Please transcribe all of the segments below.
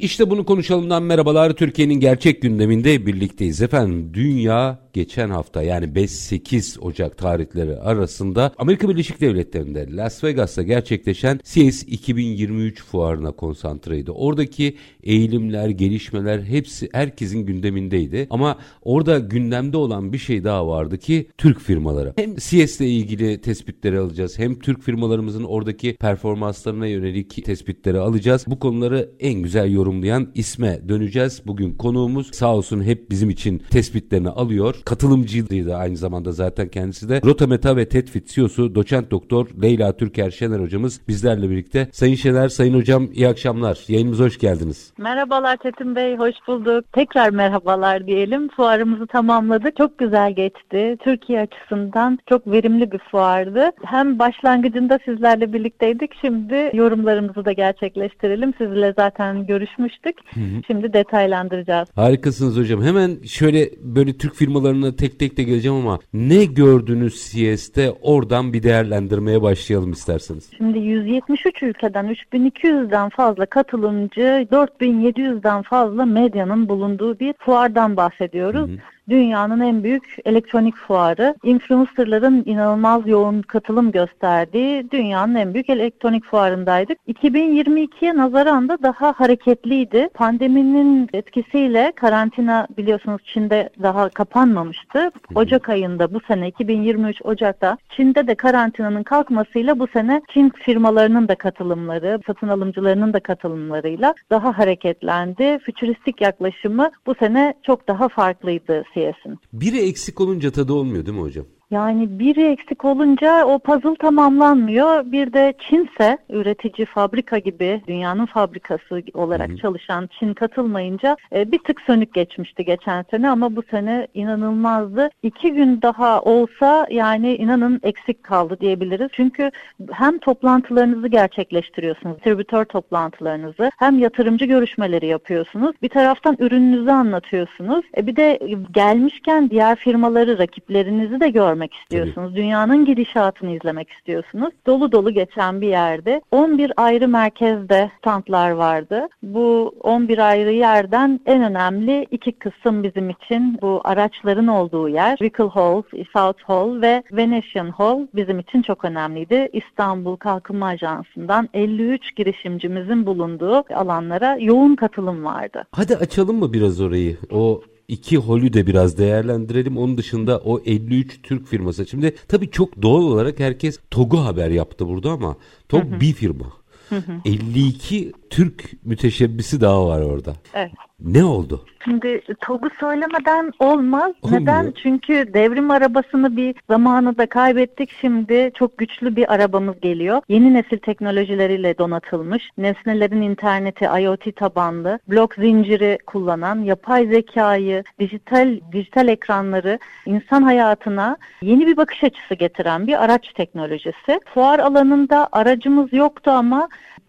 İşte bunu konuşalımdan merhabalar. Türkiye'nin gerçek gündeminde birlikteyiz efendim. Dünya geçen hafta yani 5-8 Ocak tarihleri arasında Amerika Birleşik Devletleri'nde Las Vegas'ta gerçekleşen CES 2023 fuarına konsantreydi. Oradaki eğilimler, gelişmeler hepsi herkesin gündemindeydi. Ama orada gündemde olan bir şey daha vardı ki Türk firmaları. Hem CES ile ilgili tespitleri alacağız hem Türk firmalarımızın oradaki performanslarına yönelik tespitleri alacağız. Bu konuları en güzel yorumlayan isme döneceğiz. Bugün konuğumuz sağ olsun hep bizim için tespitlerini alıyor katılımcıydı aynı zamanda zaten kendisi de. Rota Meta ve Tetfit CEO'su doçent doktor Leyla Türker Şener hocamız bizlerle birlikte. Sayın Şener, Sayın Hocam iyi akşamlar. Yayınımıza hoş geldiniz. Merhabalar Çetin Bey, hoş bulduk. Tekrar merhabalar diyelim. Fuarımızı tamamladık. Çok güzel geçti. Türkiye açısından çok verimli bir fuardı. Hem başlangıcında sizlerle birlikteydik. Şimdi yorumlarımızı da gerçekleştirelim. Sizle zaten görüşmüştük. Hı hı. Şimdi detaylandıracağız. Harikasınız hocam. Hemen şöyle böyle Türk firmaları noktalarına tek tek de geleceğim ama ne gördünüz CS'te oradan bir değerlendirmeye başlayalım isterseniz. Şimdi 173 ülkeden 3200'den fazla katılımcı, 4700'den fazla medyanın bulunduğu bir fuardan bahsediyoruz. Hı hı dünyanın en büyük elektronik fuarı. Influencerların inanılmaz yoğun katılım gösterdiği dünyanın en büyük elektronik fuarındaydık. 2022'ye nazaran da daha hareketliydi. Pandeminin etkisiyle karantina biliyorsunuz Çin'de daha kapanmamıştı. Ocak ayında bu sene 2023 Ocak'ta Çin'de de karantinanın kalkmasıyla bu sene Çin firmalarının da katılımları, satın alımcılarının da katılımlarıyla daha hareketlendi. Fütüristik yaklaşımı bu sene çok daha farklıydı CS'in. Biri eksik olunca tadı olmuyor değil mi hocam? Yani biri eksik olunca o puzzle tamamlanmıyor. Bir de Çinse üretici fabrika gibi dünyanın fabrikası olarak Hı-hı. çalışan Çin katılmayınca e, bir tık sönük geçmişti geçen sene ama bu sene inanılmazdı. İki gün daha olsa yani inanın eksik kaldı diyebiliriz. Çünkü hem toplantılarınızı gerçekleştiriyorsunuz, distribütör toplantılarınızı hem yatırımcı görüşmeleri yapıyorsunuz. Bir taraftan ürününüzü anlatıyorsunuz. E, bir de gelmişken diğer firmaları, rakiplerinizi de görmek görmek istiyorsunuz. Tabii. Dünyanın gidişatını izlemek istiyorsunuz. Dolu dolu geçen bir yerde 11 ayrı merkezde standlar vardı. Bu 11 ayrı yerden en önemli iki kısım bizim için bu araçların olduğu yer. Vehicle Hall, South Hall ve Venetian Hall bizim için çok önemliydi. İstanbul Kalkınma Ajansı'ndan 53 girişimcimizin bulunduğu alanlara yoğun katılım vardı. Hadi açalım mı biraz orayı? O iki holü de biraz değerlendirelim. Onun dışında o 53 Türk firması. Şimdi tabii çok doğal olarak herkes TOG'u haber yaptı burada ama TOG hı hı. bir firma. Hı hı. 52 Türk müteşebbisi daha var orada. Evet. Ne oldu? Şimdi TOG'u söylemeden olmaz. Olmuyor. Neden? Çünkü devrim arabasını bir zamanı da kaybettik. Şimdi çok güçlü bir arabamız geliyor. Yeni nesil teknolojileriyle donatılmış, nesnelerin interneti, IoT tabanlı, blok zinciri kullanan, yapay zekayı, dijital dijital ekranları insan hayatına yeni bir bakış açısı getiren bir araç teknolojisi. Fuar alanında aracımız yoktu ama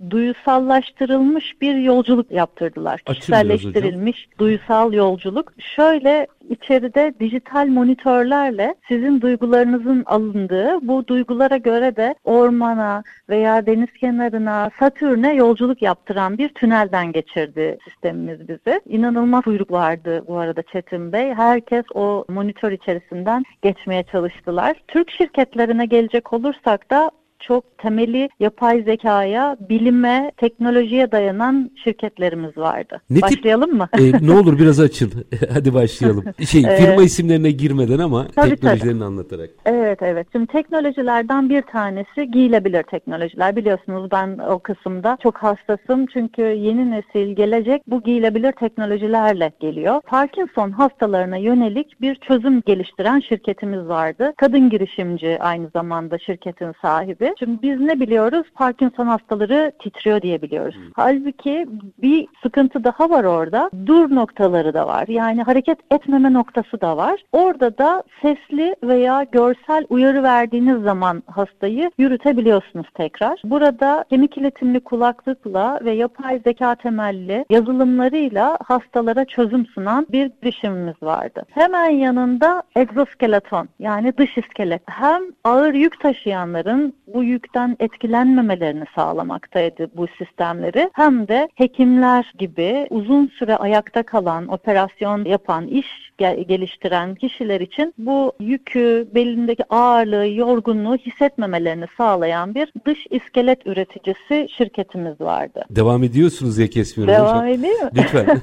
duyusallaştırılmış bir yolculuk yaptırdılar. Kişiselleştirilmiş duysal yolculuk. Şöyle içeride dijital monitörlerle sizin duygularınızın alındığı, bu duygulara göre de ormana veya deniz kenarına, Satürn'e yolculuk yaptıran bir tünelden geçirdi sistemimiz bizi. İnanılmaz kuyruk vardı bu arada Çetin Bey. Herkes o monitör içerisinden geçmeye çalıştılar. Türk şirketlerine gelecek olursak da çok temeli yapay zekaya, bilime, teknolojiye dayanan şirketlerimiz vardı. Ne Başlayalım tip, mı? e, ne olur biraz açın. Hadi başlayalım. Şey firma isimlerine girmeden ama tabii, teknolojilerini tabii. anlatarak. Evet evet. Şimdi teknolojilerden bir tanesi giyilebilir teknolojiler. Biliyorsunuz ben o kısımda çok hassasım çünkü yeni nesil gelecek bu giyilebilir teknolojilerle geliyor. Parkinson hastalarına yönelik bir çözüm geliştiren şirketimiz vardı. Kadın girişimci aynı zamanda şirketin sahibi belli. Şimdi biz ne biliyoruz? Parkinson hastaları titriyor diye biliyoruz. Hmm. Halbuki bir sıkıntı daha var orada. Dur noktaları da var. Yani hareket etmeme noktası da var. Orada da sesli veya görsel uyarı verdiğiniz zaman hastayı yürütebiliyorsunuz tekrar. Burada kemik iletimli kulaklıkla ve yapay zeka temelli yazılımlarıyla hastalara çözüm sunan bir girişimimiz vardı. Hemen yanında egzoskeleton yani dış iskelet hem ağır yük taşıyanların bu yükten etkilenmemelerini sağlamaktaydı bu sistemleri hem de hekimler gibi uzun süre ayakta kalan, operasyon yapan, iş geliştiren kişiler için bu yükü, belindeki ağırlığı, yorgunluğu hissetmemelerini sağlayan bir dış iskelet üreticisi şirketimiz vardı. Devam ediyorsunuz ya kesmiyorum Devam hocam. edeyim mi? Lütfen.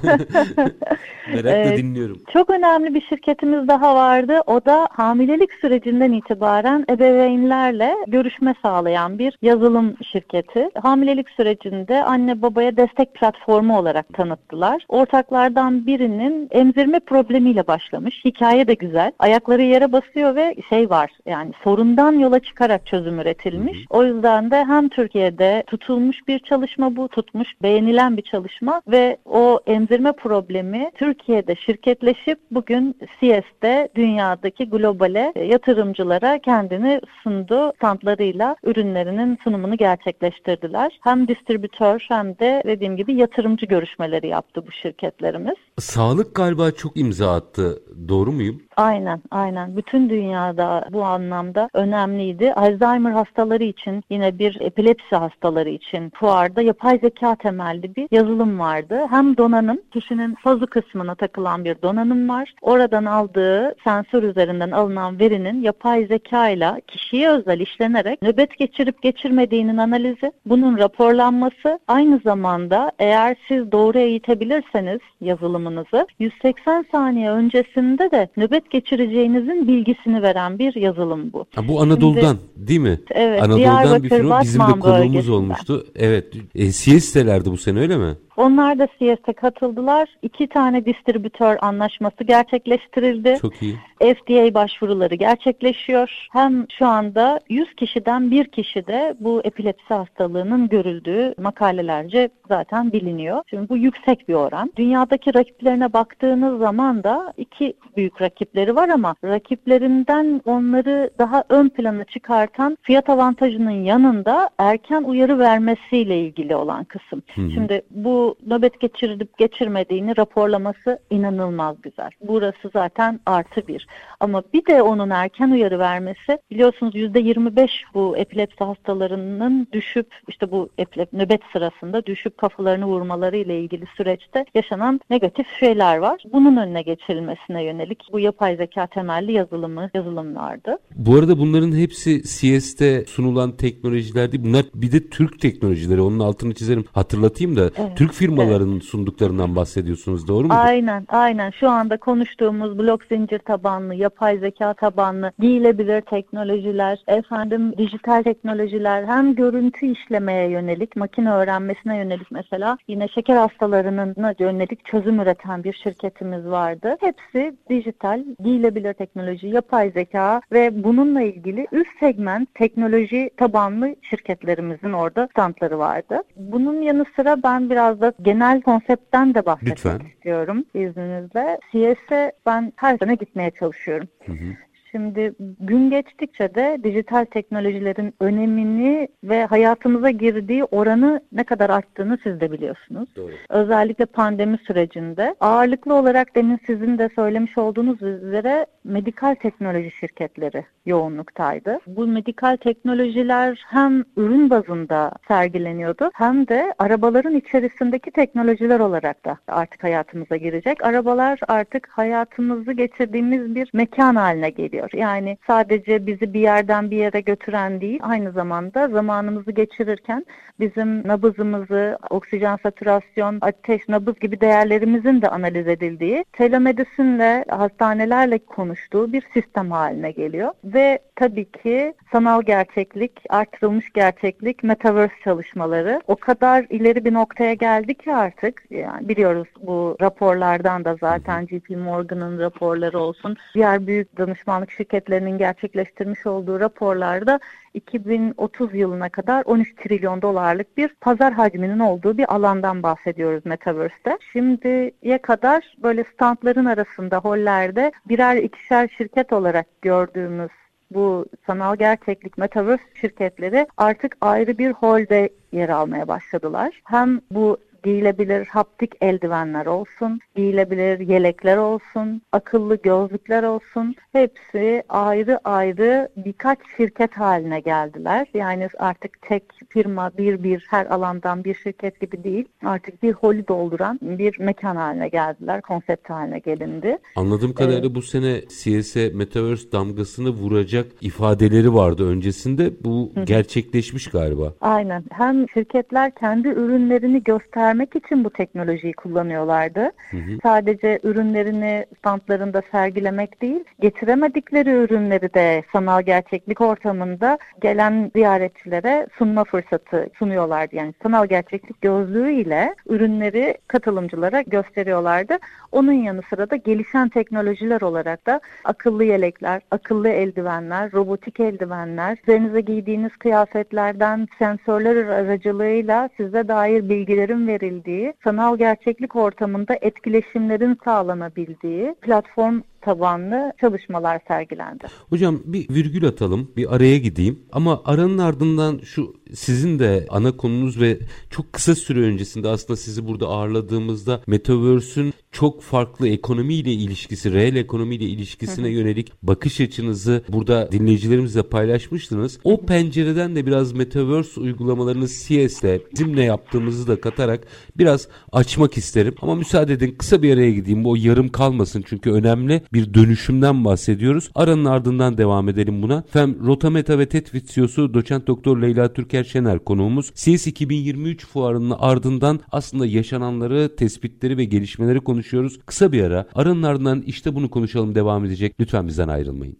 Merakla ee, dinliyorum. Çok önemli bir şirketimiz daha vardı. O da hamilelik sürecinden itibaren ebeveynlerle görüşme sağlayan bir yazılım şirketi. Hamilelik sürecinde anne babaya destek platformu olarak tanıttılar. Ortaklardan birinin emzirme problemiyle başlamış. Hikaye de güzel. Ayakları yere basıyor ve şey var yani sorundan yola çıkarak çözüm üretilmiş. O yüzden de hem Türkiye'de tutulmuş bir çalışma bu, tutmuş, beğenilen bir çalışma ve o emzirme problemi Türkiye'de şirketleşip bugün CS'de dünyadaki globale yatırımcılara kendini sundu. Standlarıyla ürünlerinin sunumunu gerçekleştirdiler. Hem distribütör hem de dediğim gibi yatırımcı görüşmeleri yaptı bu şirketlerimiz. Sağlık galiba çok imza attı. Doğru muyum? Aynen, aynen. Bütün dünyada bu anlamda önemliydi. Alzheimer hastaları için yine bir epilepsi hastaları için fuarda yapay zeka temelli bir yazılım vardı. Hem donanım, kişinin fazı kısmına takılan bir donanım var. Oradan aldığı sensör üzerinden alınan verinin yapay zeka ile kişiye özel işlenerek nöbet geçirip geçirmediğinin analizi, bunun raporlanması aynı zamanda eğer siz doğru eğitebilirseniz yazılımınızı 180 saniye öncesinde de nöbet geçireceğinizin bilgisini veren bir yazılım bu. Ha, bu Anadolu'dan Şimdi, değil mi? Evet. Anadolu'dan bir firma bizim de konuğumuz olmuştu. Evet. E, siestelerdi bu sene öyle mi? Onlar da CS'e katıldılar. İki tane distribütör anlaşması gerçekleştirildi. Çok iyi. FDA başvuruları gerçekleşiyor. Hem şu anda 100 kişiden bir kişi de bu epilepsi hastalığının görüldüğü makalelerce zaten biliniyor. Şimdi bu yüksek bir oran. Dünyadaki rakiplerine baktığınız zaman da iki büyük rakipleri var ama rakiplerinden onları daha ön plana çıkartan fiyat avantajının yanında erken uyarı vermesiyle ilgili olan kısım. Hı hı. Şimdi bu nöbet geçirip geçirmediğini raporlaması inanılmaz güzel. Burası zaten artı bir. Ama bir de onun erken uyarı vermesi biliyorsunuz yüzde 25 bu epilepsi hastalarının düşüp işte bu epilep, nöbet sırasında düşüp kafalarını vurmaları ile ilgili süreçte yaşanan negatif şeyler var. Bunun önüne geçirilmesine yönelik bu yapay zeka temelli yazılımı yazılımlardı. Bu arada bunların hepsi CS'te sunulan teknolojiler değil. Bunlar bir de Türk teknolojileri. Onun altını çizerim. Hatırlatayım da evet. Türk firmaların evet. sunduklarından bahsediyorsunuz doğru mu? Aynen aynen şu anda konuştuğumuz blok zincir tabanlı, yapay zeka tabanlı, giyilebilir teknolojiler, efendim dijital teknolojiler hem görüntü işlemeye yönelik, makine öğrenmesine yönelik mesela yine şeker hastalarına yönelik çözüm üreten bir şirketimiz vardı. Hepsi dijital, giyilebilir teknoloji, yapay zeka ve bununla ilgili üst segment teknoloji tabanlı şirketlerimizin orada standları vardı. Bunun yanı sıra ben biraz da genel konseptten de bahsetmek Lütfen. istiyorum izninizle. CS'e ben her sene gitmeye çalışıyorum. Hı hı. Şimdi gün geçtikçe de dijital teknolojilerin önemini ve hayatımıza girdiği oranı ne kadar arttığını siz de biliyorsunuz. Doğru. Özellikle pandemi sürecinde ağırlıklı olarak demin sizin de söylemiş olduğunuz üzere medikal teknoloji şirketleri yoğunluktaydı. Bu medikal teknolojiler hem ürün bazında sergileniyordu hem de arabaların içerisindeki teknolojiler olarak da artık hayatımıza girecek. Arabalar artık hayatımızı geçirdiğimiz bir mekan haline geliyor ediyor. Yani sadece bizi bir yerden bir yere götüren değil, aynı zamanda zamanımızı geçirirken bizim nabızımızı, oksijen saturasyon, ateş, nabız gibi değerlerimizin de analiz edildiği, telemedisinle, hastanelerle konuştuğu bir sistem haline geliyor. Ve tabii ki sanal gerçeklik, artırılmış gerçeklik, metaverse çalışmaları o kadar ileri bir noktaya geldi ki artık yani biliyoruz bu raporlardan da zaten JP Morgan'ın raporları olsun, diğer büyük danışmanlık danışmanlık şirketlerinin gerçekleştirmiş olduğu raporlarda 2030 yılına kadar 13 trilyon dolarlık bir pazar hacminin olduğu bir alandan bahsediyoruz Metaverse'te. Şimdiye kadar böyle standların arasında hollerde birer ikişer şirket olarak gördüğümüz bu sanal gerçeklik metaverse şirketleri artık ayrı bir holde yer almaya başladılar. Hem bu giyilebilir haptik eldivenler olsun, giyilebilir yelekler olsun, akıllı gözlükler olsun. Hepsi ayrı ayrı birkaç şirket haline geldiler. Yani artık tek firma bir bir her alandan bir şirket gibi değil. Artık bir holü dolduran bir mekan haline geldiler. Konsept haline gelindi. Anladığım kadarıyla ee, bu sene CS'e Metaverse damgasını vuracak ifadeleri vardı öncesinde. Bu hı. gerçekleşmiş galiba. Aynen. Hem şirketler kendi ürünlerini göster göstermek için bu teknolojiyi kullanıyorlardı. Hı hı. Sadece ürünlerini standlarında sergilemek değil, getiremedikleri ürünleri de sanal gerçeklik ortamında gelen ziyaretçilere sunma fırsatı sunuyorlardı. Yani sanal gerçeklik gözlüğüyle ürünleri katılımcılara gösteriyorlardı. Onun yanı sıra da gelişen teknolojiler olarak da akıllı yelekler, akıllı eldivenler, robotik eldivenler, üzerinize giydiğiniz kıyafetlerden sensörler aracılığıyla size dair bilgilerin ve verildiği, sanal gerçeklik ortamında etkileşimlerin sağlanabildiği platform tabanlı çalışmalar sergilendi. Hocam bir virgül atalım, bir araya gideyim. Ama aranın ardından şu sizin de ana konunuz ve çok kısa süre öncesinde aslında sizi burada ağırladığımızda Metaverse'ün çok farklı ekonomiyle ilişkisi, reel ekonomiyle ilişkisine yönelik bakış açınızı burada dinleyicilerimizle paylaşmıştınız. O pencereden de biraz Metaverse uygulamalarını CS'le bizimle yaptığımızı da katarak biraz açmak isterim. Ama müsaade edin kısa bir araya gideyim. O yarım kalmasın çünkü önemli bir dönüşümden bahsediyoruz. Aranın ardından devam edelim buna. Fem Rotameta ve Tetvit CEO'su doçent doktor Leyla Türker Şener konuğumuz. CS 2023 fuarının ardından aslında yaşananları, tespitleri ve gelişmeleri konuşuyoruz. Kısa bir ara. Aranın ardından işte bunu konuşalım devam edecek. Lütfen bizden ayrılmayın.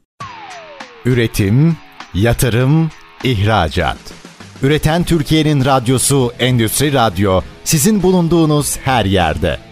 Üretim, yatırım, ihracat. Üreten Türkiye'nin radyosu Endüstri Radyo sizin bulunduğunuz her yerde.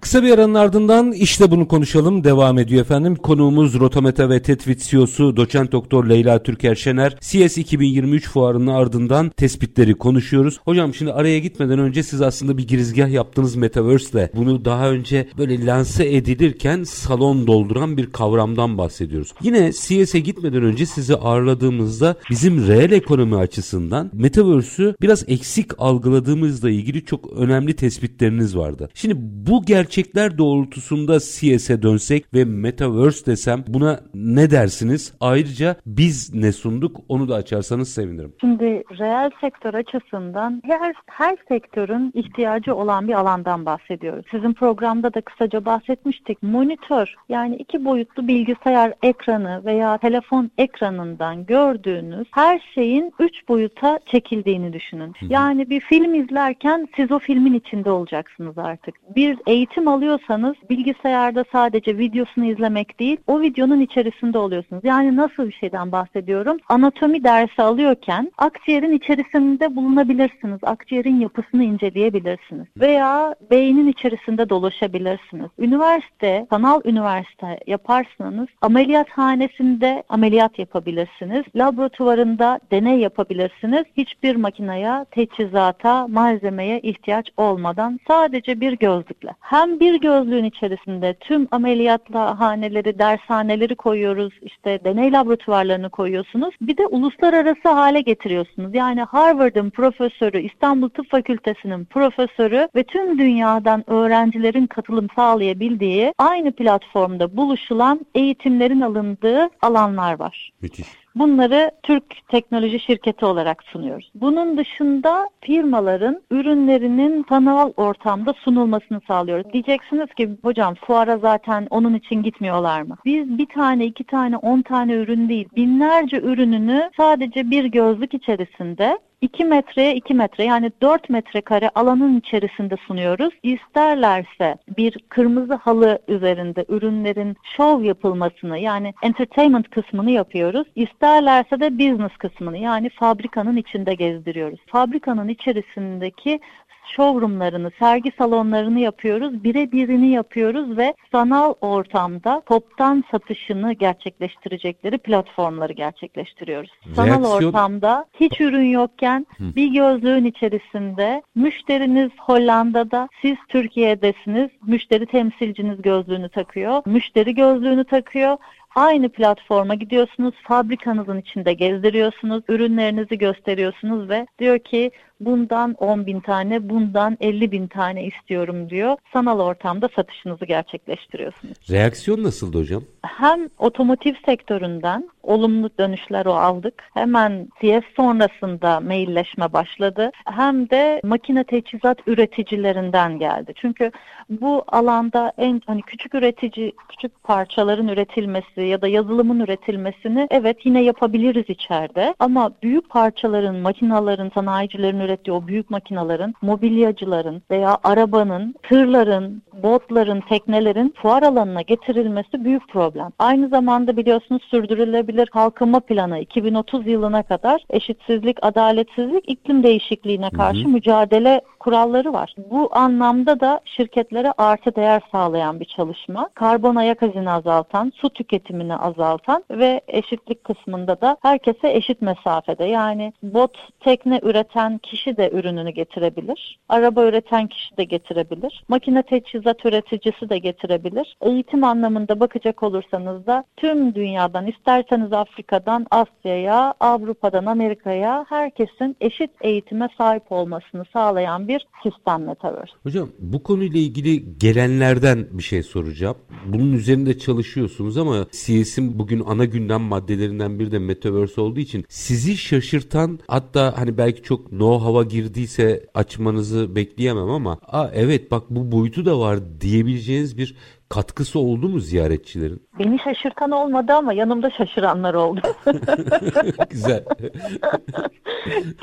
Kısa bir aranın ardından işte bunu konuşalım devam ediyor efendim. Konuğumuz Rotameta ve Tetvit CEO'su doçent doktor Leyla Türker Şener. CS 2023 fuarının ardından tespitleri konuşuyoruz. Hocam şimdi araya gitmeden önce siz aslında bir girizgah yaptınız Metaverse'le. Bunu daha önce böyle lanse edilirken salon dolduran bir kavramdan bahsediyoruz. Yine CS'e gitmeden önce sizi ağırladığımızda bizim reel ekonomi açısından Metaverse'ü biraz eksik algıladığımızla ilgili çok önemli tespitleriniz vardı. Şimdi bu gerçek gerçekler doğrultusunda CS'e dönsek ve Metaverse desem buna ne dersiniz? Ayrıca biz ne sunduk onu da açarsanız sevinirim. Şimdi reel sektör açısından her, her sektörün ihtiyacı olan bir alandan bahsediyoruz. Sizin programda da kısaca bahsetmiştik. Monitör yani iki boyutlu bilgisayar ekranı veya telefon ekranından gördüğünüz her şeyin üç boyuta çekildiğini düşünün. Yani bir film izlerken siz o filmin içinde olacaksınız artık. Bir eğitim eğitim alıyorsanız bilgisayarda sadece videosunu izlemek değil, o videonun içerisinde oluyorsunuz. Yani nasıl bir şeyden bahsediyorum? Anatomi dersi alıyorken akciğerin içerisinde bulunabilirsiniz. Akciğerin yapısını inceleyebilirsiniz. Veya beynin içerisinde dolaşabilirsiniz. Üniversite, sanal üniversite yaparsanız ameliyathanesinde ameliyat yapabilirsiniz. Laboratuvarında deney yapabilirsiniz. Hiçbir makineye, teçhizata, malzemeye ihtiyaç olmadan sadece bir gözlükle. Hem hem bir gözlüğün içerisinde tüm ameliyathaneleri, dershaneleri koyuyoruz, işte deney laboratuvarlarını koyuyorsunuz. Bir de uluslararası hale getiriyorsunuz. Yani Harvard'ın profesörü, İstanbul Tıp Fakültesi'nin profesörü ve tüm dünyadan öğrencilerin katılım sağlayabildiği aynı platformda buluşulan eğitimlerin alındığı alanlar var. Müthiş. Bunları Türk teknoloji şirketi olarak sunuyoruz. Bunun dışında firmaların ürünlerinin sanal ortamda sunulmasını sağlıyoruz. Diyeceksiniz ki hocam fuara zaten onun için gitmiyorlar mı? Biz bir tane, iki tane, on tane ürün değil, binlerce ürününü sadece bir gözlük içerisinde 2 metreye 2 metre yani 4 metrekare alanın içerisinde sunuyoruz. İsterlerse bir kırmızı halı üzerinde ürünlerin şov yapılmasını yani entertainment kısmını yapıyoruz. İsterlerse de business kısmını yani fabrikanın içinde gezdiriyoruz. Fabrikanın içerisindeki showroomlarını, sergi salonlarını yapıyoruz. Birebirini yapıyoruz ve sanal ortamda toptan satışını gerçekleştirecekleri platformları gerçekleştiriyoruz. Reaksiyon... Sanal ortamda hiç ürün yokken Hı. bir gözlüğün içerisinde müşteriniz Hollanda'da, siz Türkiye'desiniz. Müşteri temsilciniz gözlüğünü takıyor. Müşteri gözlüğünü takıyor. Aynı platforma gidiyorsunuz, fabrikanızın içinde gezdiriyorsunuz, ürünlerinizi gösteriyorsunuz ve diyor ki bundan 10 bin tane, bundan 50 bin tane istiyorum diyor. Sanal ortamda satışınızı gerçekleştiriyorsunuz. Reaksiyon nasıldı hocam? Hem otomotiv sektöründen olumlu dönüşler o aldık. Hemen CF sonrasında mailleşme başladı. Hem de makine teçhizat üreticilerinden geldi. Çünkü bu alanda en hani küçük üretici, küçük parçaların üretilmesi ya da yazılımın üretilmesini evet yine yapabiliriz içeride. Ama büyük parçaların, makinaların, sanayicilerin ürettiği o büyük makinaların, mobilyacıların veya arabanın, tırların, botların, teknelerin fuar alanına getirilmesi büyük problem. Aynı zamanda biliyorsunuz sürdürülebilir kalkınma planı 2030 yılına kadar eşitsizlik, adaletsizlik, iklim değişikliğine karşı hı hı. mücadele kuralları var. Bu anlamda da şirketlere artı değer sağlayan bir çalışma. Karbon ayak izini azaltan, su tüketimini azaltan ve eşitlik kısmında da herkese eşit mesafede. Yani bot tekne üreten kişi de ürününü getirebilir. Araba üreten kişi de getirebilir. Makine teçhizat üreticisi de getirebilir. Eğitim anlamında bakacak olursanız da tüm dünyadan isterseniz Afrika'dan Asya'ya, Avrupa'dan Amerika'ya herkesin eşit eğitime sahip olmasını sağlayan bir sistem Metaverse. Hocam bu konuyla ilgili gelenlerden bir şey soracağım. Bunun üzerinde çalışıyorsunuz ama CS'in bugün ana gündem maddelerinden biri de Metaverse olduğu için sizi şaşırtan hatta hani belki çok know-how'a girdiyse açmanızı bekleyemem ama Aa, evet bak bu boyutu da var diyebileceğiniz bir katkısı oldu mu ziyaretçilerin? Beni şaşırtan olmadı ama yanımda şaşıranlar oldu. Güzel.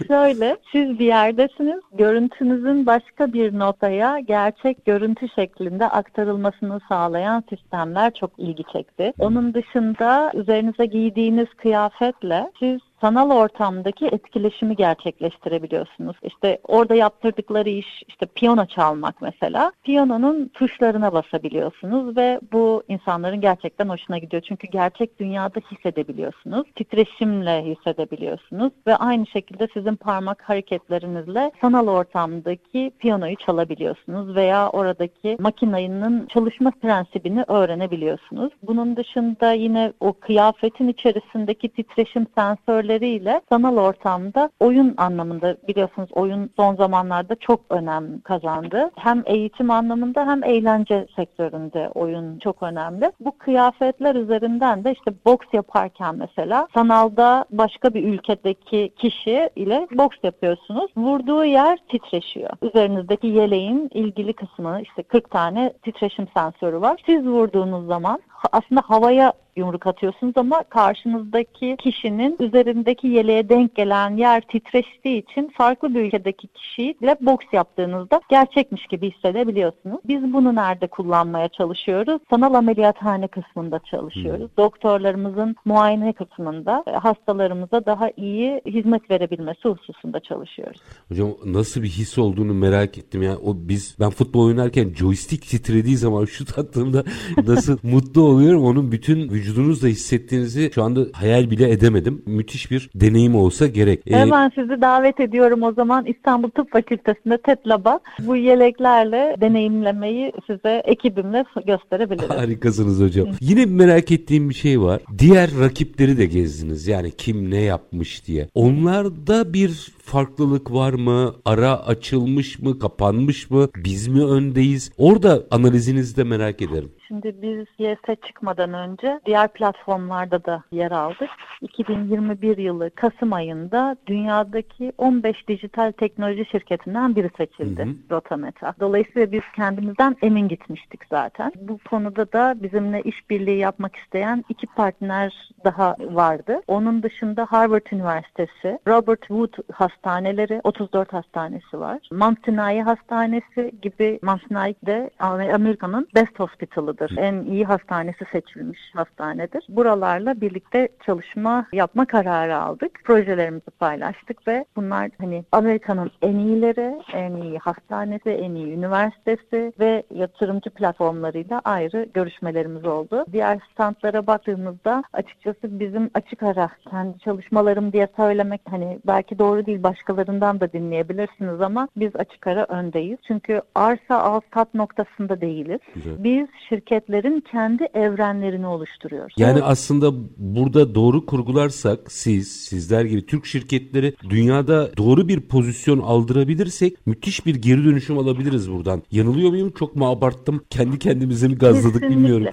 Şöyle, siz bir yerdesiniz, görüntünüzün başka bir notaya gerçek görüntü şeklinde aktarılmasını sağlayan sistemler çok ilgi çekti. Onun dışında üzerinize giydiğiniz kıyafetle siz sanal ortamdaki etkileşimi gerçekleştirebiliyorsunuz. İşte orada yaptırdıkları iş işte piyano çalmak mesela. Piyanonun tuşlarına basabiliyorsunuz ve bu insanların gerçekten hoşuna gidiyor. Çünkü gerçek dünyada hissedebiliyorsunuz. Titreşimle hissedebiliyorsunuz ve aynı şekilde sizin parmak hareketlerinizle sanal ortamdaki piyanoyu çalabiliyorsunuz veya oradaki makinenin çalışma prensibini öğrenebiliyorsunuz. Bunun dışında yine o kıyafetin içerisindeki titreşim sensörleri sektörleriyle sanal ortamda oyun anlamında biliyorsunuz oyun son zamanlarda çok önem kazandı. Hem eğitim anlamında hem eğlence sektöründe oyun çok önemli. Bu kıyafetler üzerinden de işte boks yaparken mesela sanalda başka bir ülkedeki kişi ile boks yapıyorsunuz. Vurduğu yer titreşiyor. Üzerinizdeki yeleğin ilgili kısmı işte 40 tane titreşim sensörü var. Siz vurduğunuz zaman aslında havaya yumruk atıyorsunuz ama karşınızdaki kişinin üzerindeki yeleğe denk gelen yer titreştiği için farklı bir ülkedeki kişiyle boks yaptığınızda gerçekmiş gibi hissedebiliyorsunuz. Biz bunu nerede kullanmaya çalışıyoruz? Sanal ameliyathane kısmında çalışıyoruz. Hmm. Doktorlarımızın muayene kısmında e, hastalarımıza daha iyi hizmet verebilmesi hususunda çalışıyoruz. Hocam nasıl bir his olduğunu merak ettim ya. O biz ben futbol oynarken joystick titrediği zaman şu tattığımda nasıl mutlu oluyorum. Onun bütün vücut vücudunuzda hissettiğinizi şu anda hayal bile edemedim. Müthiş bir deneyim olsa gerek. Ee, Hemen sizi davet ediyorum o zaman İstanbul Tıp Fakültesi'nde TETLAB'a bu yeleklerle deneyimlemeyi size ekibimle gösterebilirim. Harikasınız hocam. Yine merak ettiğim bir şey var. Diğer rakipleri de gezdiniz. Yani kim ne yapmış diye. Onlarda bir farklılık var mı? Ara açılmış mı? Kapanmış mı? Biz mi öndeyiz? Orada analizinizi de merak ederim. Şimdi biz YS'e çıkmadan önce diğer platformlarda da yer aldık. 2021 yılı Kasım ayında dünyadaki 15 dijital teknoloji şirketinden biri seçildi hı hı. Rotameta. Dolayısıyla biz kendimizden emin gitmiştik zaten. Bu konuda da bizimle işbirliği yapmak isteyen iki partner daha vardı. Onun dışında Harvard Üniversitesi, Robert Wood Hastaneleri, 34 hastanesi var. Mount Sinai Hastanesi gibi Mount Sinai de Amerika'nın best hospital'ıdır. En iyi hastanesi seçilmiş hastanedir. Buralarla birlikte çalışma yapma kararı aldık. Projelerimizi paylaştık ve bunlar hani Amerika'nın en iyileri, en iyi hastanesi, en iyi üniversitesi ve yatırımcı platformlarıyla ayrı görüşmelerimiz oldu. Diğer standlara baktığımızda açıkçası bizim açık ara kendi çalışmalarım diye söylemek hani belki doğru değil başkalarından da dinleyebilirsiniz ama biz açık ara öndeyiz. Çünkü arsa al sat noktasında değiliz. Güzel. Biz şirketlerin kendi evrenlerini oluşturuyoruz. Yani aslında burada doğru kurgularsak siz, sizler gibi Türk şirketleri dünyada doğru bir pozisyon aldırabilirsek müthiş bir geri dönüşüm alabiliriz buradan. Yanılıyor muyum? Çok mu abarttım? Kendi kendimize mi gazladık kesinlikle. bilmiyorum.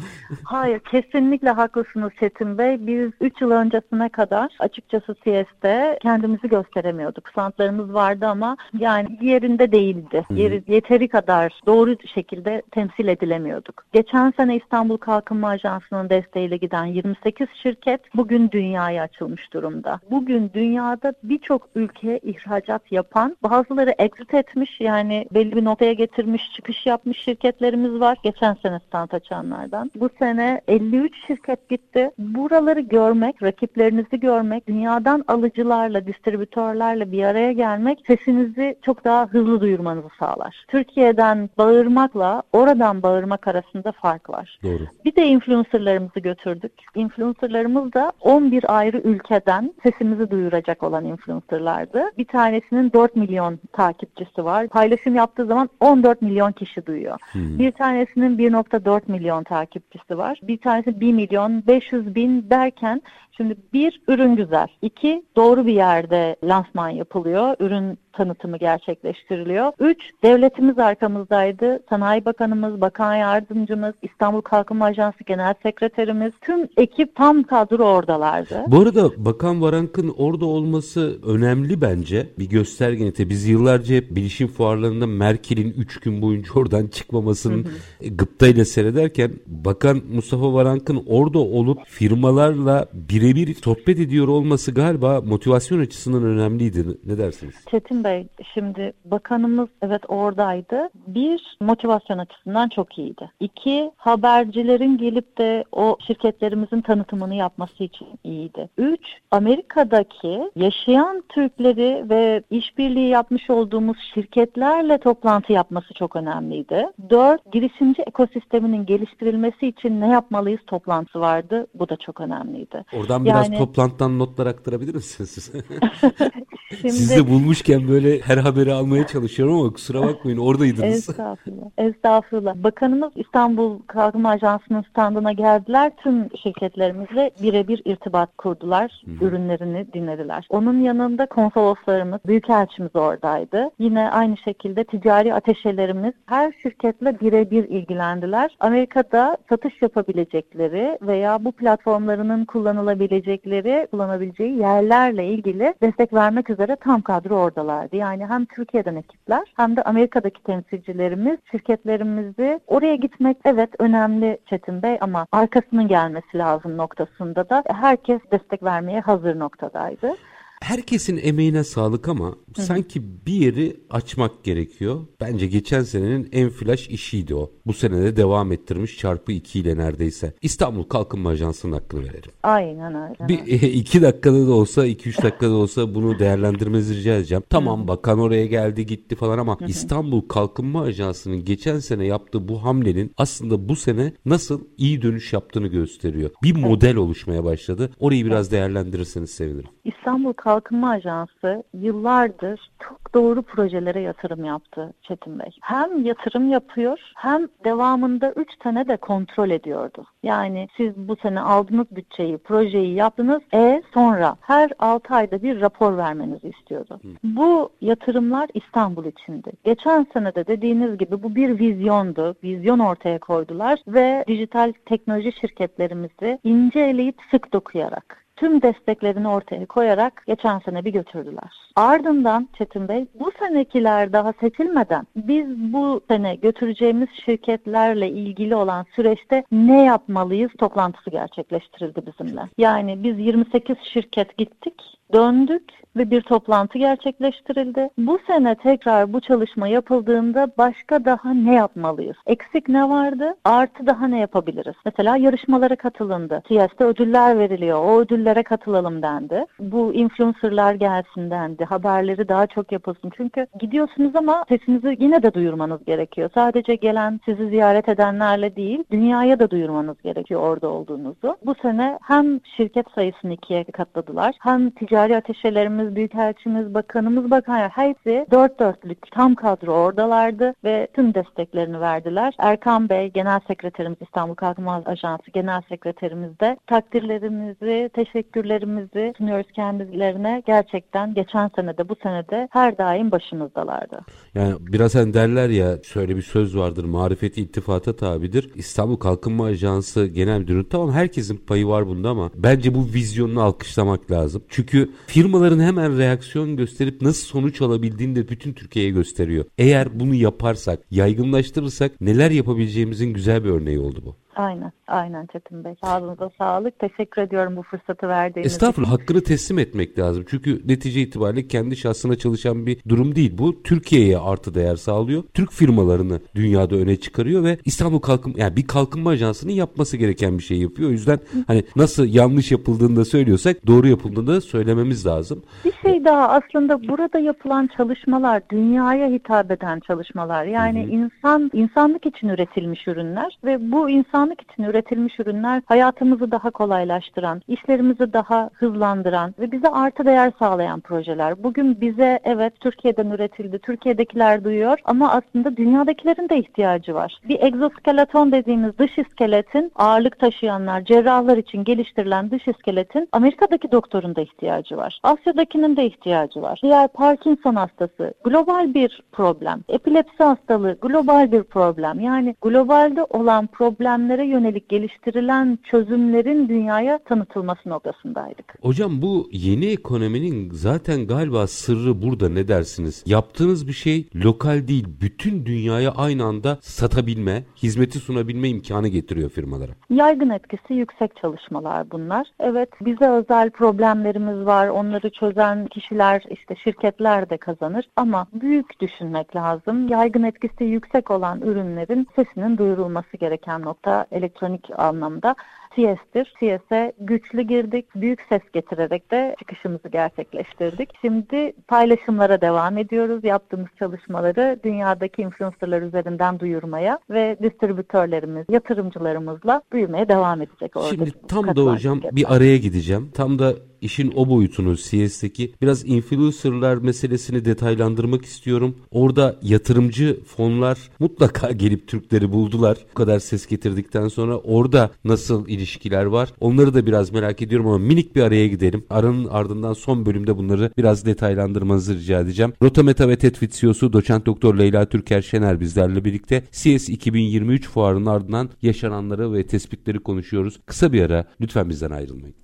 Hayır, kesinlikle haklısınız Çetin Bey. Biz 3 yıl öncesine kadar açıkçası CS'de kendimizi gösteremiyorduk. Santlarımız vardı ama yani yerinde değildi. Yeri, yeteri kadar doğru şekilde temsil edilemiyorduk. Geçen sene İstanbul Kalkınma Ajansı'nın desteğiyle giden 28 şirket bugün dünyaya açılmış durumda. Bugün dünyada birçok ülkeye ihracat yapan, bazıları exit etmiş yani belli bir noktaya getirmiş, çıkış yapmış şirketlerimiz var. Geçen sene stand açanlardan. Bu sene 53 şirket gitti. Buraları görmek, rakiplerinizi görmek, dünyadan alıcılarla, distribütörlerle bir araya gelmek sesinizi çok daha hızlı duyurmanızı sağlar. Türkiye'den bağırmakla oradan bağırmak arasında fark var. Doğru. Bir de influencerlarımızı götürdük. Influencerlarımız da 11 ayrı ülkeden sesimizi duyuracak olan influencerlardı. Bir tanesinin 4 milyon takipçisi var. Paylaşım yaptığı zaman 14 milyon kişi duyuyor. Hmm. Bir tanesinin 1.4 milyon takipçisi var. Bir tanesi 1 milyon 500 bin derken Şimdi bir ürün güzel. İki doğru bir yerde lansman yapılıyor. Ürün tanıtımı gerçekleştiriliyor. Üç, devletimiz arkamızdaydı. Sanayi Bakanımız, Bakan Yardımcımız, İstanbul Kalkınma Ajansı Genel Sekreterimiz, tüm ekip tam kadro oradalardı. Bu arada Bakan Varank'ın orada olması önemli bence. Bir gösterge nite. Biz yıllarca hep bilişim fuarlarında Merkel'in 3 gün boyunca oradan çıkmamasının gıptayla seyrederken Bakan Mustafa Varank'ın orada olup firmalarla birebir sohbet ediyor olması galiba motivasyon açısından önemliydi. Ne dersiniz? Çetin Bey şimdi bakanımız evet oradaydı. Bir motivasyon açısından çok iyiydi. İki habercilerin gelip de o şirketlerimizin tanıtımını yapması için iyiydi. Üç Amerika'daki yaşayan Türkleri ve işbirliği yapmış olduğumuz şirketlerle toplantı yapması çok önemliydi. Dört girişimci ekosisteminin geliştirilmesi için ne yapmalıyız toplantısı vardı. Bu da çok önemliydi. Oradan biraz yani... toplantıdan notlar aktarabilir misiniz? Şimdi... Siz de bulmuşken böyle her haberi almaya çalışıyorum ama kusura bakmayın oradaydınız. Estağfurullah. Estağfurullah. Bakanımız İstanbul Kalkınma Ajansı'nın standına geldiler. Tüm şirketlerimizle birebir irtibat kurdular. Hı-hı. Ürünlerini dinlediler. Onun yanında konsoloslarımız, büyükelçimiz oradaydı. Yine aynı şekilde ticari ateşelerimiz her şirketle birebir ilgilendiler. Amerika'da satış yapabilecekleri veya bu platformlarının kullanılabilecekleri, kullanabileceği yerlerle ilgili destek vermek üzere tam kadro oradalardı. Yani hem Türkiye'den ekipler hem de Amerika'daki temsilcilerimiz şirketlerimizi oraya gitmek evet önemli Çetin Bey ama arkasının gelmesi lazım noktasında da herkes destek vermeye hazır noktadaydı. Herkesin emeğine sağlık ama Hı. sanki bir yeri açmak gerekiyor. Bence geçen senenin en flash işiydi o. Bu sene de devam ettirmiş çarpı 2 ile neredeyse. İstanbul Kalkınma Ajansı'nın hakkını verelim. Aynen öyle. Bir iki dakikada da olsa, iki üç dakikada da olsa bunu değerlendirmenizi rica edeceğim. Tamam bakan oraya geldi gitti falan ama Hı. İstanbul Kalkınma Ajansı'nın geçen sene yaptığı bu hamlenin aslında bu sene nasıl iyi dönüş yaptığını gösteriyor. Bir model oluşmaya başladı. Orayı biraz değerlendirirseniz sevinirim. İstanbul Kalkınma Ajansı yıllardır çok çok doğru projelere yatırım yaptı Çetin Bey. Hem yatırım yapıyor hem devamında 3 sene de kontrol ediyordu. Yani siz bu sene aldınız bütçeyi, projeyi yaptınız. E sonra her 6 ayda bir rapor vermenizi istiyordu. Hı. Bu yatırımlar İstanbul içindi. Geçen sene de dediğiniz gibi bu bir vizyondu. Vizyon ortaya koydular ve dijital teknoloji şirketlerimizi ince eleyip sık dokuyarak tüm desteklerini ortaya koyarak geçen sene bir götürdüler. Ardından Çetin Bey bu senekiler daha seçilmeden biz bu sene götüreceğimiz şirketlerle ilgili olan süreçte ne yapmalıyız toplantısı gerçekleştirildi bizimle. Yani biz 28 şirket gittik, döndük ve bir toplantı gerçekleştirildi. Bu sene tekrar bu çalışma yapıldığında başka daha ne yapmalıyız? Eksik ne vardı? Artı daha ne yapabiliriz? Mesela yarışmalara katılındı. TS'de ödüller veriliyor. O ödüllere katılalım dendi. Bu influencerlar gelsin dendi. Haberleri daha çok yapılsın. Çünkü gidiyorsunuz ama sesinizi yine de duyurmanız gerekiyor. Sadece gelen sizi ziyaret edenlerle değil, dünyaya da duyurmanız gerekiyor orada olduğunuzu. Bu sene hem şirket sayısını ikiye katladılar, hem ticari ateşelerimiz Büyükelçimiz, Bakanımız, Bakan hepsi dört dörtlük tam kadro oradalardı ve tüm desteklerini verdiler. Erkan Bey, Genel Sekreterimiz İstanbul Kalkınma Ajansı Genel Sekreterimiz de takdirlerimizi, teşekkürlerimizi sunuyoruz kendilerine. Gerçekten geçen sene de bu sene de her daim başımızdalardı. Yani biraz hani derler ya şöyle bir söz vardır marifeti ittifata tabidir. İstanbul Kalkınma Ajansı Genel Müdürü tamam herkesin payı var bunda ama bence bu vizyonunu alkışlamak lazım. Çünkü firmaların hem hemen reaksiyon gösterip nasıl sonuç alabildiğini de bütün Türkiye'ye gösteriyor. Eğer bunu yaparsak, yaygınlaştırırsak neler yapabileceğimizin güzel bir örneği oldu bu. Aynen, aynen Çetin Bey. Ağzınıza sağlık. Teşekkür ediyorum bu fırsatı verdiğiniz Estağfurullah, için. hakkını teslim etmek lazım. Çünkü netice itibariyle kendi şahsına çalışan bir durum değil bu. Türkiye'ye artı değer sağlıyor. Türk firmalarını dünyada öne çıkarıyor ve İstanbul Kalkınma, yani bir kalkınma ajansının yapması gereken bir şey yapıyor. O yüzden hani nasıl yanlış yapıldığını da söylüyorsak doğru yapıldığını da söylememiz lazım. Bir şey daha aslında burada yapılan çalışmalar dünyaya hitap eden çalışmalar. Yani Hı-hı. insan insanlık için üretilmiş ürünler ve bu insan insanlık için üretilmiş ürünler hayatımızı daha kolaylaştıran, işlerimizi daha hızlandıran ve bize artı değer sağlayan projeler. Bugün bize evet Türkiye'den üretildi, Türkiye'dekiler duyuyor ama aslında dünyadakilerin de ihtiyacı var. Bir egzoskeleton dediğimiz dış iskeletin ağırlık taşıyanlar, cerrahlar için geliştirilen dış iskeletin Amerika'daki doktorun da ihtiyacı var. Asya'dakinin de ihtiyacı var. Diğer Parkinson hastası global bir problem. Epilepsi hastalığı global bir problem. Yani globalde olan problemler problemlere yönelik geliştirilen çözümlerin dünyaya tanıtılması noktasındaydık. Hocam bu yeni ekonominin zaten galiba sırrı burada ne dersiniz? Yaptığınız bir şey lokal değil, bütün dünyaya aynı anda satabilme, hizmeti sunabilme imkanı getiriyor firmalara. Yaygın etkisi yüksek çalışmalar bunlar. Evet bize özel problemlerimiz var. Onları çözen kişiler işte şirketler de kazanır ama büyük düşünmek lazım. Yaygın etkisi yüksek olan ürünlerin sesinin duyurulması gereken nokta elektronik anlamda CS'tir. CS'e güçlü girdik. Büyük ses getirerek de çıkışımızı gerçekleştirdik. Şimdi paylaşımlara devam ediyoruz. Yaptığımız çalışmaları dünyadaki influencerlar üzerinden duyurmaya ve distribütörlerimiz, yatırımcılarımızla büyümeye devam edecek. Orada Şimdi tam da hocam bir araya gideceğim. Tam da işin o boyutunu CS'deki biraz influencerlar meselesini detaylandırmak istiyorum. Orada yatırımcı fonlar mutlaka gelip Türkleri buldular. Bu kadar ses getirdikten sonra orada nasıl ilişkiler var? Onları da biraz merak ediyorum ama minik bir araya gidelim. Aranın ardından son bölümde bunları biraz detaylandırmanızı rica edeceğim. Rotameta ve Tetvit CEO'su doçent doktor Leyla Türker Şener bizlerle birlikte CS 2023 fuarının ardından yaşananları ve tespitleri konuşuyoruz. Kısa bir ara lütfen bizden ayrılmayın.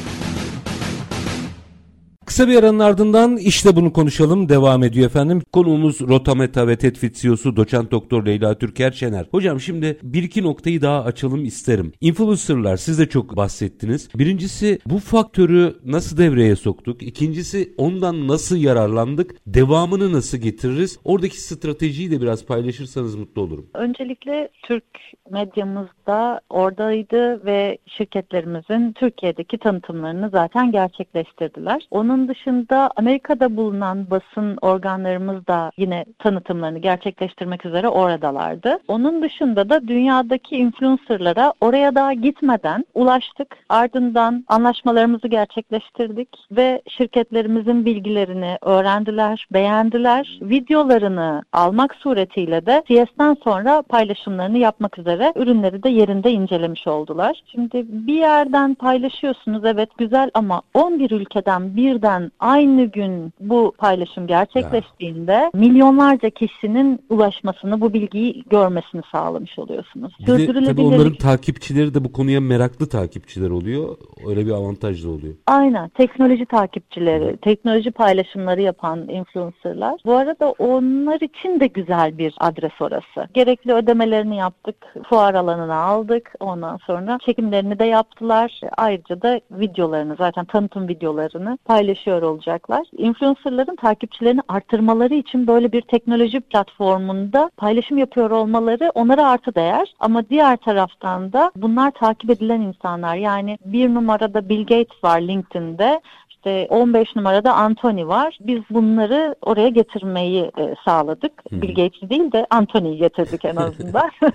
Kısa bir aranın ardından işte bunu konuşalım devam ediyor efendim. Konuğumuz Rotameta ve Tetfit CEO'su doçent doktor Leyla Türker Şener. Hocam şimdi bir iki noktayı daha açalım isterim. Influencerlar siz de çok bahsettiniz. Birincisi bu faktörü nasıl devreye soktuk? İkincisi ondan nasıl yararlandık? Devamını nasıl getiririz? Oradaki stratejiyi de biraz paylaşırsanız mutlu olurum. Öncelikle Türk medyamızda oradaydı ve şirketlerimizin Türkiye'deki tanıtımlarını zaten gerçekleştirdiler. Onun Onun dışında Amerika'da bulunan basın organlarımız da yine tanıtımlarını gerçekleştirmek üzere oradalardı. Onun dışında da dünyadaki influencerlara oraya daha gitmeden ulaştık. Ardından anlaşmalarımızı gerçekleştirdik ve şirketlerimizin bilgilerini öğrendiler, beğendiler. Videolarını almak suretiyle de CS'den sonra paylaşımlarını yapmak üzere ürünleri de yerinde incelemiş oldular. Şimdi bir yerden paylaşıyorsunuz evet güzel ama 11 ülkeden birden aynı gün bu paylaşım gerçekleştiğinde ya. milyonlarca kişinin ulaşmasını, bu bilgiyi görmesini sağlamış oluyorsunuz. Bir de tabii onların takipçileri de bu konuya meraklı takipçiler oluyor. Öyle bir avantaj da oluyor. Aynen. Teknoloji takipçileri, teknoloji paylaşımları yapan influencerlar. Bu arada onlar için de güzel bir adres orası. Gerekli ödemelerini yaptık. Fuar alanına aldık. Ondan sonra çekimlerini de yaptılar. Ayrıca da videolarını zaten tanıtım videolarını paylaşıyor olacaklar. Influencerların takipçilerini arttırmaları için böyle bir teknoloji platformunda paylaşım yapıyor olmaları onlara artı değer. Ama diğer taraftan da bunlar takip edilen insanlar. Yani bir numarada Bill Gates var LinkedIn'de işte 15 numarada Anthony var. Biz bunları oraya getirmeyi e, sağladık. Hmm. Bill Gates'i değil de Anthony'yi getirdik en azından.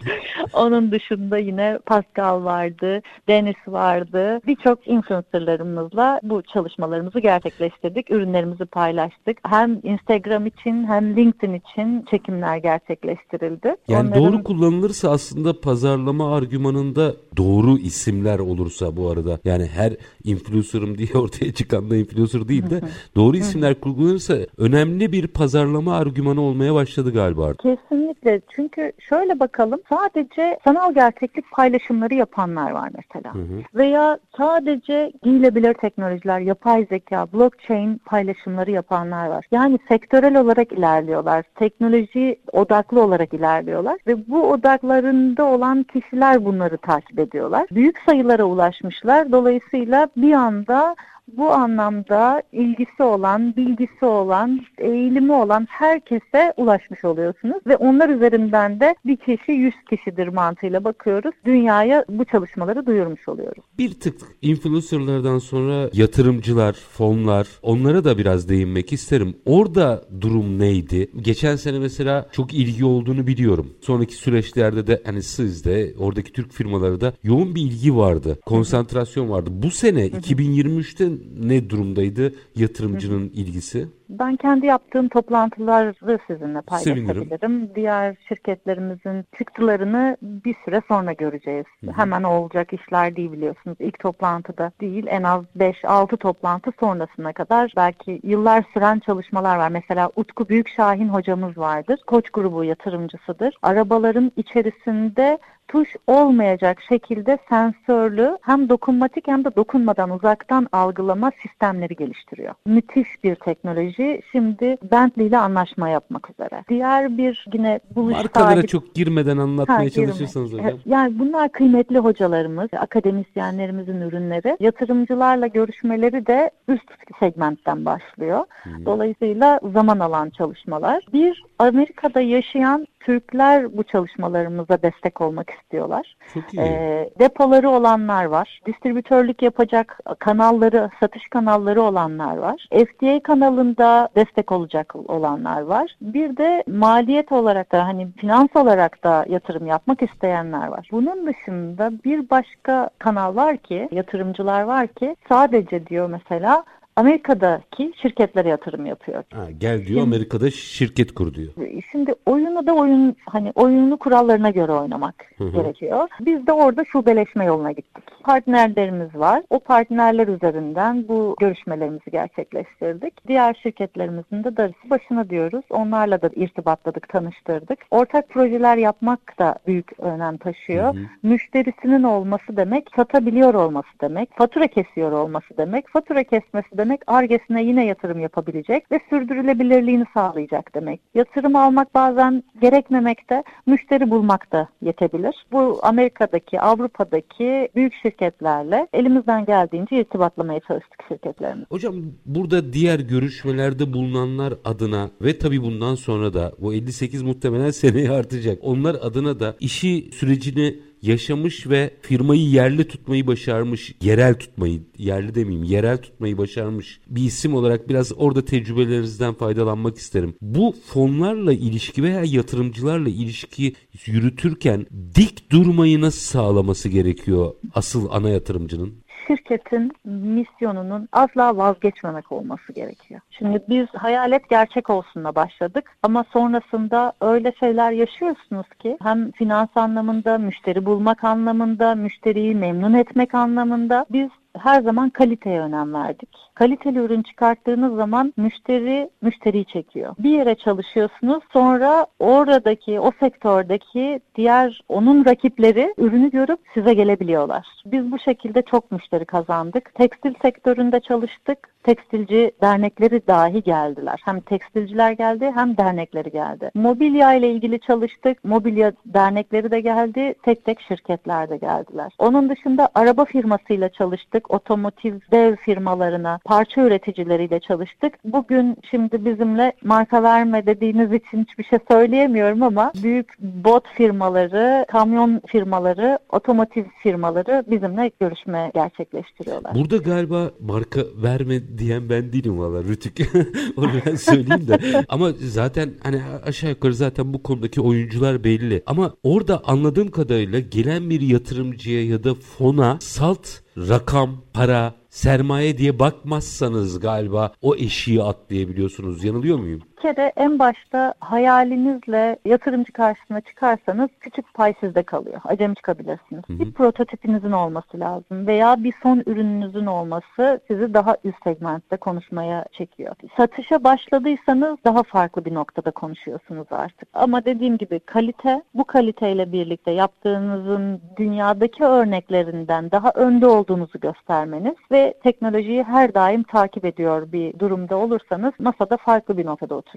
Onun dışında yine Pascal vardı, Dennis vardı. Birçok influencerlarımızla bu çalışmalarımızı gerçekleştirdik. Ürünlerimizi paylaştık. Hem Instagram için hem LinkedIn için çekimler gerçekleştirildi. Yani Onların... doğru kullanılırsa aslında pazarlama argümanında doğru isimler olursa bu arada yani her influencer'ım diye ortaya ortaya çıkan da influencer değil de doğru isimler kullanırsa önemli bir pazarlama argümanı olmaya başladı galiba. Kesinlikle. Çünkü şöyle bakalım sadece sanal gerçeklik paylaşımları yapanlar var mesela. Hı hı. Veya sadece giyilebilir teknolojiler, yapay zeka, blockchain paylaşımları yapanlar var. Yani sektörel olarak ilerliyorlar. Teknoloji odaklı olarak ilerliyorlar ve bu odaklarında olan kişiler bunları takip ediyorlar. Büyük sayılara ulaşmışlar. Dolayısıyla bir anda bu anlamda ilgisi olan, bilgisi olan, eğilimi olan herkese ulaşmış oluyorsunuz ve onlar üzerinden de bir kişi 100 kişidir mantığıyla bakıyoruz. Dünyaya bu çalışmaları duyurmuş oluyoruz. Bir tık influencerlardan sonra yatırımcılar, fonlar onlara da biraz değinmek isterim. Orada durum neydi? Geçen sene mesela çok ilgi olduğunu biliyorum. Sonraki süreçlerde de hani sizde oradaki Türk firmaları da yoğun bir ilgi vardı. Konsantrasyon vardı. Bu sene 2023'te ne durumdaydı yatırımcının ilgisi? Ben kendi yaptığım toplantıları sizinle paylaşabilirim. Sevinirim. Diğer şirketlerimizin çıktılarını bir süre sonra göreceğiz. Hı-hı. Hemen olacak işler değil biliyorsunuz. İlk toplantıda değil en az 5-6 toplantı sonrasına kadar belki yıllar süren çalışmalar var. Mesela Utku Büyükşahin hocamız vardır. Koç grubu yatırımcısıdır. Arabaların içerisinde tuş olmayacak şekilde sensörlü hem dokunmatik hem de dokunmadan uzaktan algılama sistemleri geliştiriyor. Müthiş bir teknoloji. Şimdi Bentley ile anlaşma yapmak üzere. Diğer bir yine buluş Markalara sahibi... çok girmeden anlatmaya ha, çalışırsanız hocam. Yani bunlar kıymetli hocalarımız, akademisyenlerimizin ürünleri. Yatırımcılarla görüşmeleri de üst segmentten başlıyor. Hmm. Dolayısıyla zaman alan çalışmalar. Bir Amerika'da yaşayan Türkler bu çalışmalarımıza destek olmak istiyorlar. Çok iyi. E, depoları olanlar var. Distribütörlük yapacak kanalları, satış kanalları olanlar var. FDA kanalında destek olacak olanlar var. Bir de maliyet olarak da hani finans olarak da yatırım yapmak isteyenler var. Bunun dışında bir başka kanal var ki, yatırımcılar var ki sadece diyor mesela Amerika'daki şirketlere yatırım yapıyor. Ha, gel diyor şimdi, Amerika'da şirket kur diyor. Şimdi oyunu da oyun hani oyunu kurallarına göre oynamak hı hı. gerekiyor. Biz de orada şubeleşme yoluna gittik. Partnerlerimiz var. O partnerler üzerinden bu görüşmelerimizi gerçekleştirdik. Diğer şirketlerimizin de darısı başına diyoruz. Onlarla da irtibatladık, tanıştırdık. Ortak projeler yapmak da büyük önem taşıyor. Hı hı. Müşterisinin olması demek, satabiliyor olması demek, fatura kesiyor olması demek. Fatura kesmesi demek argesine yine yatırım yapabilecek ve sürdürülebilirliğini sağlayacak demek. Yatırım almak bazen gerekmemekte, müşteri bulmak da yetebilir. Bu Amerika'daki, Avrupa'daki büyük şirketlerle elimizden geldiğince irtibatlamaya çalıştık şirketlerimiz. Hocam burada diğer görüşmelerde bulunanlar adına ve tabii bundan sonra da bu 58 muhtemelen seneye artacak. Onlar adına da işi sürecini yaşamış ve firmayı yerli tutmayı başarmış, yerel tutmayı, yerli demeyeyim, yerel tutmayı başarmış bir isim olarak biraz orada tecrübelerinizden faydalanmak isterim. Bu fonlarla ilişki veya yatırımcılarla ilişki yürütürken dik durmayı nasıl sağlaması gerekiyor asıl ana yatırımcının? Şirketin misyonunun asla vazgeçmemek olması gerekiyor. Şimdi biz hayalet gerçek olsunla başladık ama sonrasında öyle şeyler yaşıyorsunuz ki hem finans anlamında, müşteri bulmak anlamında, müşteriyi memnun etmek anlamında biz her zaman kaliteye önem verdik. Kaliteli ürün çıkarttığınız zaman müşteri müşteriyi çekiyor. Bir yere çalışıyorsunuz sonra oradaki o sektördeki diğer onun rakipleri ürünü görüp size gelebiliyorlar. Biz bu şekilde çok müşteri kazandık. Tekstil sektöründe çalıştık tekstilci dernekleri dahi geldiler. Hem tekstilciler geldi hem dernekleri geldi. Mobilya ile ilgili çalıştık. Mobilya dernekleri de geldi. Tek tek şirketler de geldiler. Onun dışında araba firmasıyla çalıştık. Otomotiv dev firmalarına, parça üreticileriyle çalıştık. Bugün şimdi bizimle marka verme dediğiniz için hiçbir şey söyleyemiyorum ama büyük bot firmaları, kamyon firmaları, otomotiv firmaları bizimle görüşme gerçekleştiriyorlar. Burada galiba marka verme diyen ben değilim valla Rütük. Onu ben söyleyeyim de. Ama zaten hani aşağı yukarı zaten bu konudaki oyuncular belli. Ama orada anladığım kadarıyla gelen bir yatırımcıya ya da fona salt rakam, para, sermaye diye bakmazsanız galiba o eşiği atlayabiliyorsunuz. Yanılıyor muyum? Kere en başta hayalinizle yatırımcı karşısına çıkarsanız küçük pay sizde kalıyor. Acemi çıkabilirsiniz. Hı hı. Bir prototipinizin olması lazım veya bir son ürününüzün olması sizi daha üst segmentte konuşmaya çekiyor. Satışa başladıysanız daha farklı bir noktada konuşuyorsunuz artık. Ama dediğim gibi kalite, bu kaliteyle birlikte yaptığınızın dünyadaki örneklerinden daha önde olduğunuzu göstermeniz ve teknolojiyi her daim takip ediyor bir durumda olursanız masada farklı bir noktada oturuyorsunuz.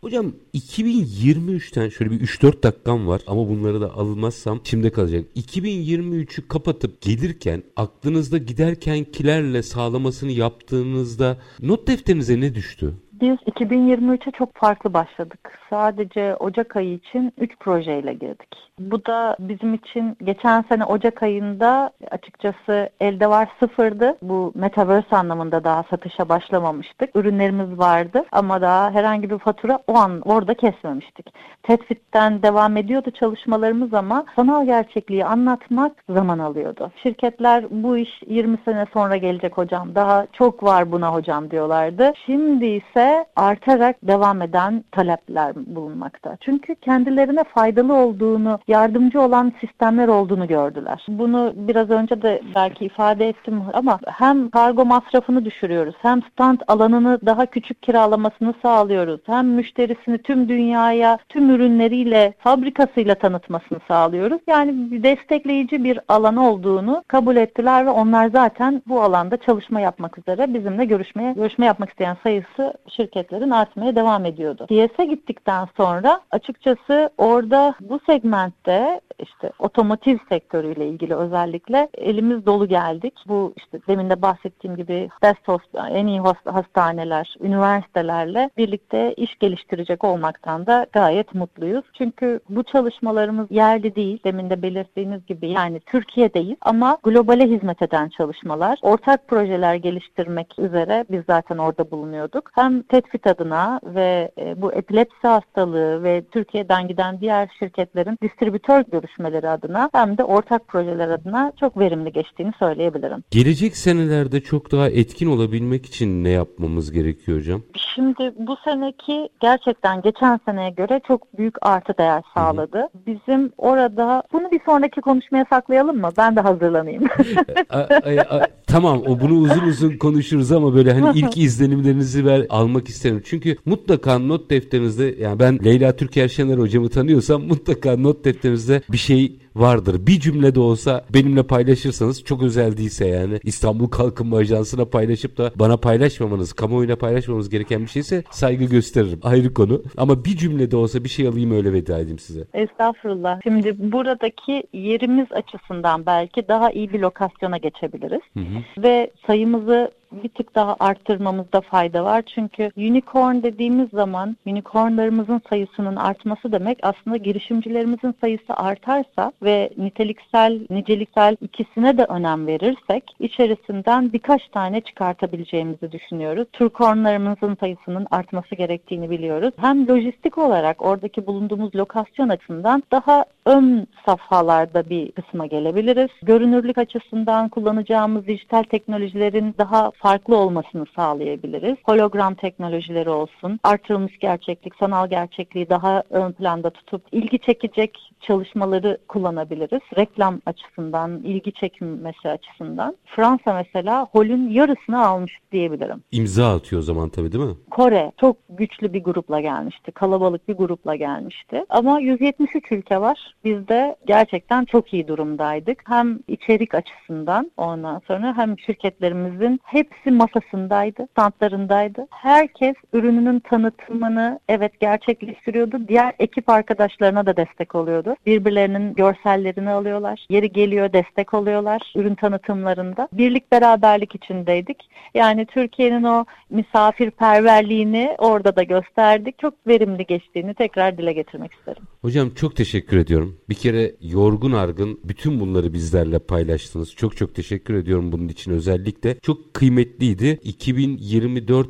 Hocam 2023'ten şöyle bir 3-4 dakikam var ama bunları da almazsam şimdi kalacak. 2023'ü kapatıp gelirken aklınızda giderkenkilerle sağlamasını yaptığınızda not defterinize ne düştü? Biz 2023'e çok farklı başladık. Sadece Ocak ayı için 3 projeyle girdik. Bu da bizim için geçen sene Ocak ayında açıkçası elde var sıfırdı. Bu Metaverse anlamında daha satışa başlamamıştık. Ürünlerimiz vardı ama daha herhangi bir fatura o an orada kesmemiştik. Tespitten devam ediyordu çalışmalarımız ama sanal gerçekliği anlatmak zaman alıyordu. Şirketler bu iş 20 sene sonra gelecek hocam. Daha çok var buna hocam diyorlardı. Şimdi ise artarak devam eden talepler bulunmakta. Çünkü kendilerine faydalı olduğunu yardımcı olan sistemler olduğunu gördüler. Bunu biraz önce de belki ifade ettim ama hem kargo masrafını düşürüyoruz, hem stand alanını daha küçük kiralamasını sağlıyoruz, hem müşterisini tüm dünyaya tüm ürünleriyle, fabrikasıyla tanıtmasını sağlıyoruz. Yani destekleyici bir alan olduğunu kabul ettiler ve onlar zaten bu alanda çalışma yapmak üzere bizimle görüşmeye görüşme yapmak isteyen sayısı şirketlerin artmaya devam ediyordu. DS'e gittikten sonra açıkçası orada bu segment de işte otomotiv sektörüyle ilgili özellikle elimiz dolu geldik. Bu işte demin de bahsettiğim gibi best host, en iyi hastaneler, üniversitelerle birlikte iş geliştirecek olmaktan da gayet mutluyuz. Çünkü bu çalışmalarımız yerli değil. Demin de belirttiğiniz gibi yani Türkiye'deyiz ama globale hizmet eden çalışmalar. Ortak projeler geliştirmek üzere biz zaten orada bulunuyorduk. Hem Tetfit adına ve e, bu epilepsi hastalığı ve Türkiye'den giden diğer şirketlerin distribütör görüşmeleri adına hem de ortak projeler adına çok verimli geçtiğini söyleyebilirim. Gelecek senelerde çok daha etkin olabilmek için ne yapmamız gerekiyor hocam? Şimdi bu seneki gerçekten geçen seneye göre çok büyük artı değer sağladı. Hı hı. Bizim orada bunu bir sonraki konuşmaya saklayalım mı? Ben de hazırlanayım. a, a, a, tamam o bunu uzun uzun konuşuruz ama böyle hani ilk izlenimlerinizi ver almak isterim. Çünkü mutlaka not defterinizde yani ben Leyla Türker Şener hocamı tanıyorsam mutlaka not defterinizde bir şey vardır. Bir cümle de olsa benimle paylaşırsanız çok özel değilse yani İstanbul Kalkınma Ajansı'na paylaşıp da bana paylaşmamanız, kamuoyuna paylaşmamanız gereken bir şeyse saygı gösteririm. Ayrı konu. Ama bir cümle de olsa bir şey alayım öyle veda edeyim size. Estağfurullah. Şimdi buradaki yerimiz açısından belki daha iyi bir lokasyona geçebiliriz. Hı hı. Ve sayımızı bir tık daha arttırmamızda fayda var. Çünkü unicorn dediğimiz zaman unicornlarımızın sayısının artması demek aslında girişimcilerimizin sayısı artarsa ve niteliksel, niceliksel ikisine de önem verirsek içerisinden birkaç tane çıkartabileceğimizi düşünüyoruz. Turkornlarımızın sayısının artması gerektiğini biliyoruz. Hem lojistik olarak oradaki bulunduğumuz lokasyon açısından daha ön safhalarda bir kısma gelebiliriz. Görünürlük açısından kullanacağımız dijital teknolojilerin daha farklı olmasını sağlayabiliriz. Hologram teknolojileri olsun, artırılmış gerçeklik, sanal gerçekliği daha ön planda tutup ilgi çekecek çalışmaları kullanabiliriz. Reklam açısından, ilgi çekmesi açısından. Fransa mesela holün yarısını almış diyebilirim. İmza atıyor o zaman tabii değil mi? Kore çok güçlü bir grupla gelmişti. Kalabalık bir grupla gelmişti. Ama 173 ülke var. Biz de gerçekten çok iyi durumdaydık. Hem içerik açısından ondan sonra hem şirketlerimizin hepsi masasındaydı, standlarındaydı. Herkes ürününün tanıtımını evet gerçekleştiriyordu. Diğer ekip arkadaşlarına da destek oluyordu. Birbirlerinin görsellerini alıyorlar. Yeri geliyor destek oluyorlar ürün tanıtımlarında. Birlik beraberlik içindeydik. Yani Türkiye'nin o misafirperverliğini orada da gösterdik. Çok verimli geçtiğini tekrar dile getirmek isterim. Hocam çok teşekkür ediyorum. Bir kere yorgun argın bütün bunları bizlerle paylaştınız. Çok çok teşekkür ediyorum bunun için özellikle. Çok kıymetliydi. 2024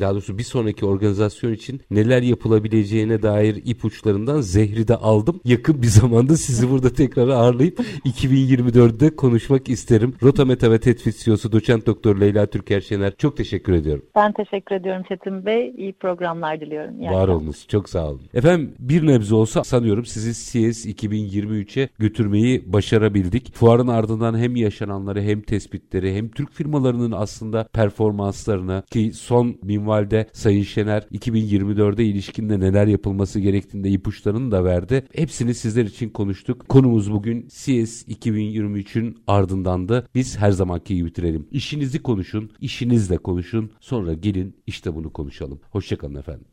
daha doğrusu bir sonraki organizasyon için neler yapılabileceğine dair ipuçlarından zehri de aldım. Yakın bir zamanda sizi burada tekrar ağırlayıp 2024'de konuşmak isterim. Rota Meta ve Tetfit CEO'su doçent doktor Leyla Türker Şener çok teşekkür ediyorum. Ben teşekkür ediyorum Çetin Bey. İyi programlar diliyorum. İyi Var olunuz. Çok sağ olun. Efendim bir nebze olsa sanıyorum sizi CS 2023'e götürmeyi başarabildik. Fuarın ardından hem yaşananları hem tespitleri hem Türk firmalarının aslında performanslarını ki son minvalde Sayın Şener 2024'e ilişkinde neler yapılması gerektiğinde ipuçlarını da verdi. Hepsini sizler için konuştuk. Konumuz bugün CS 2023'ün ardındandı. Biz her zamanki gibi bitirelim. İşinizi konuşun, işinizle konuşun. Sonra gelin işte bunu konuşalım. Hoşçakalın efendim.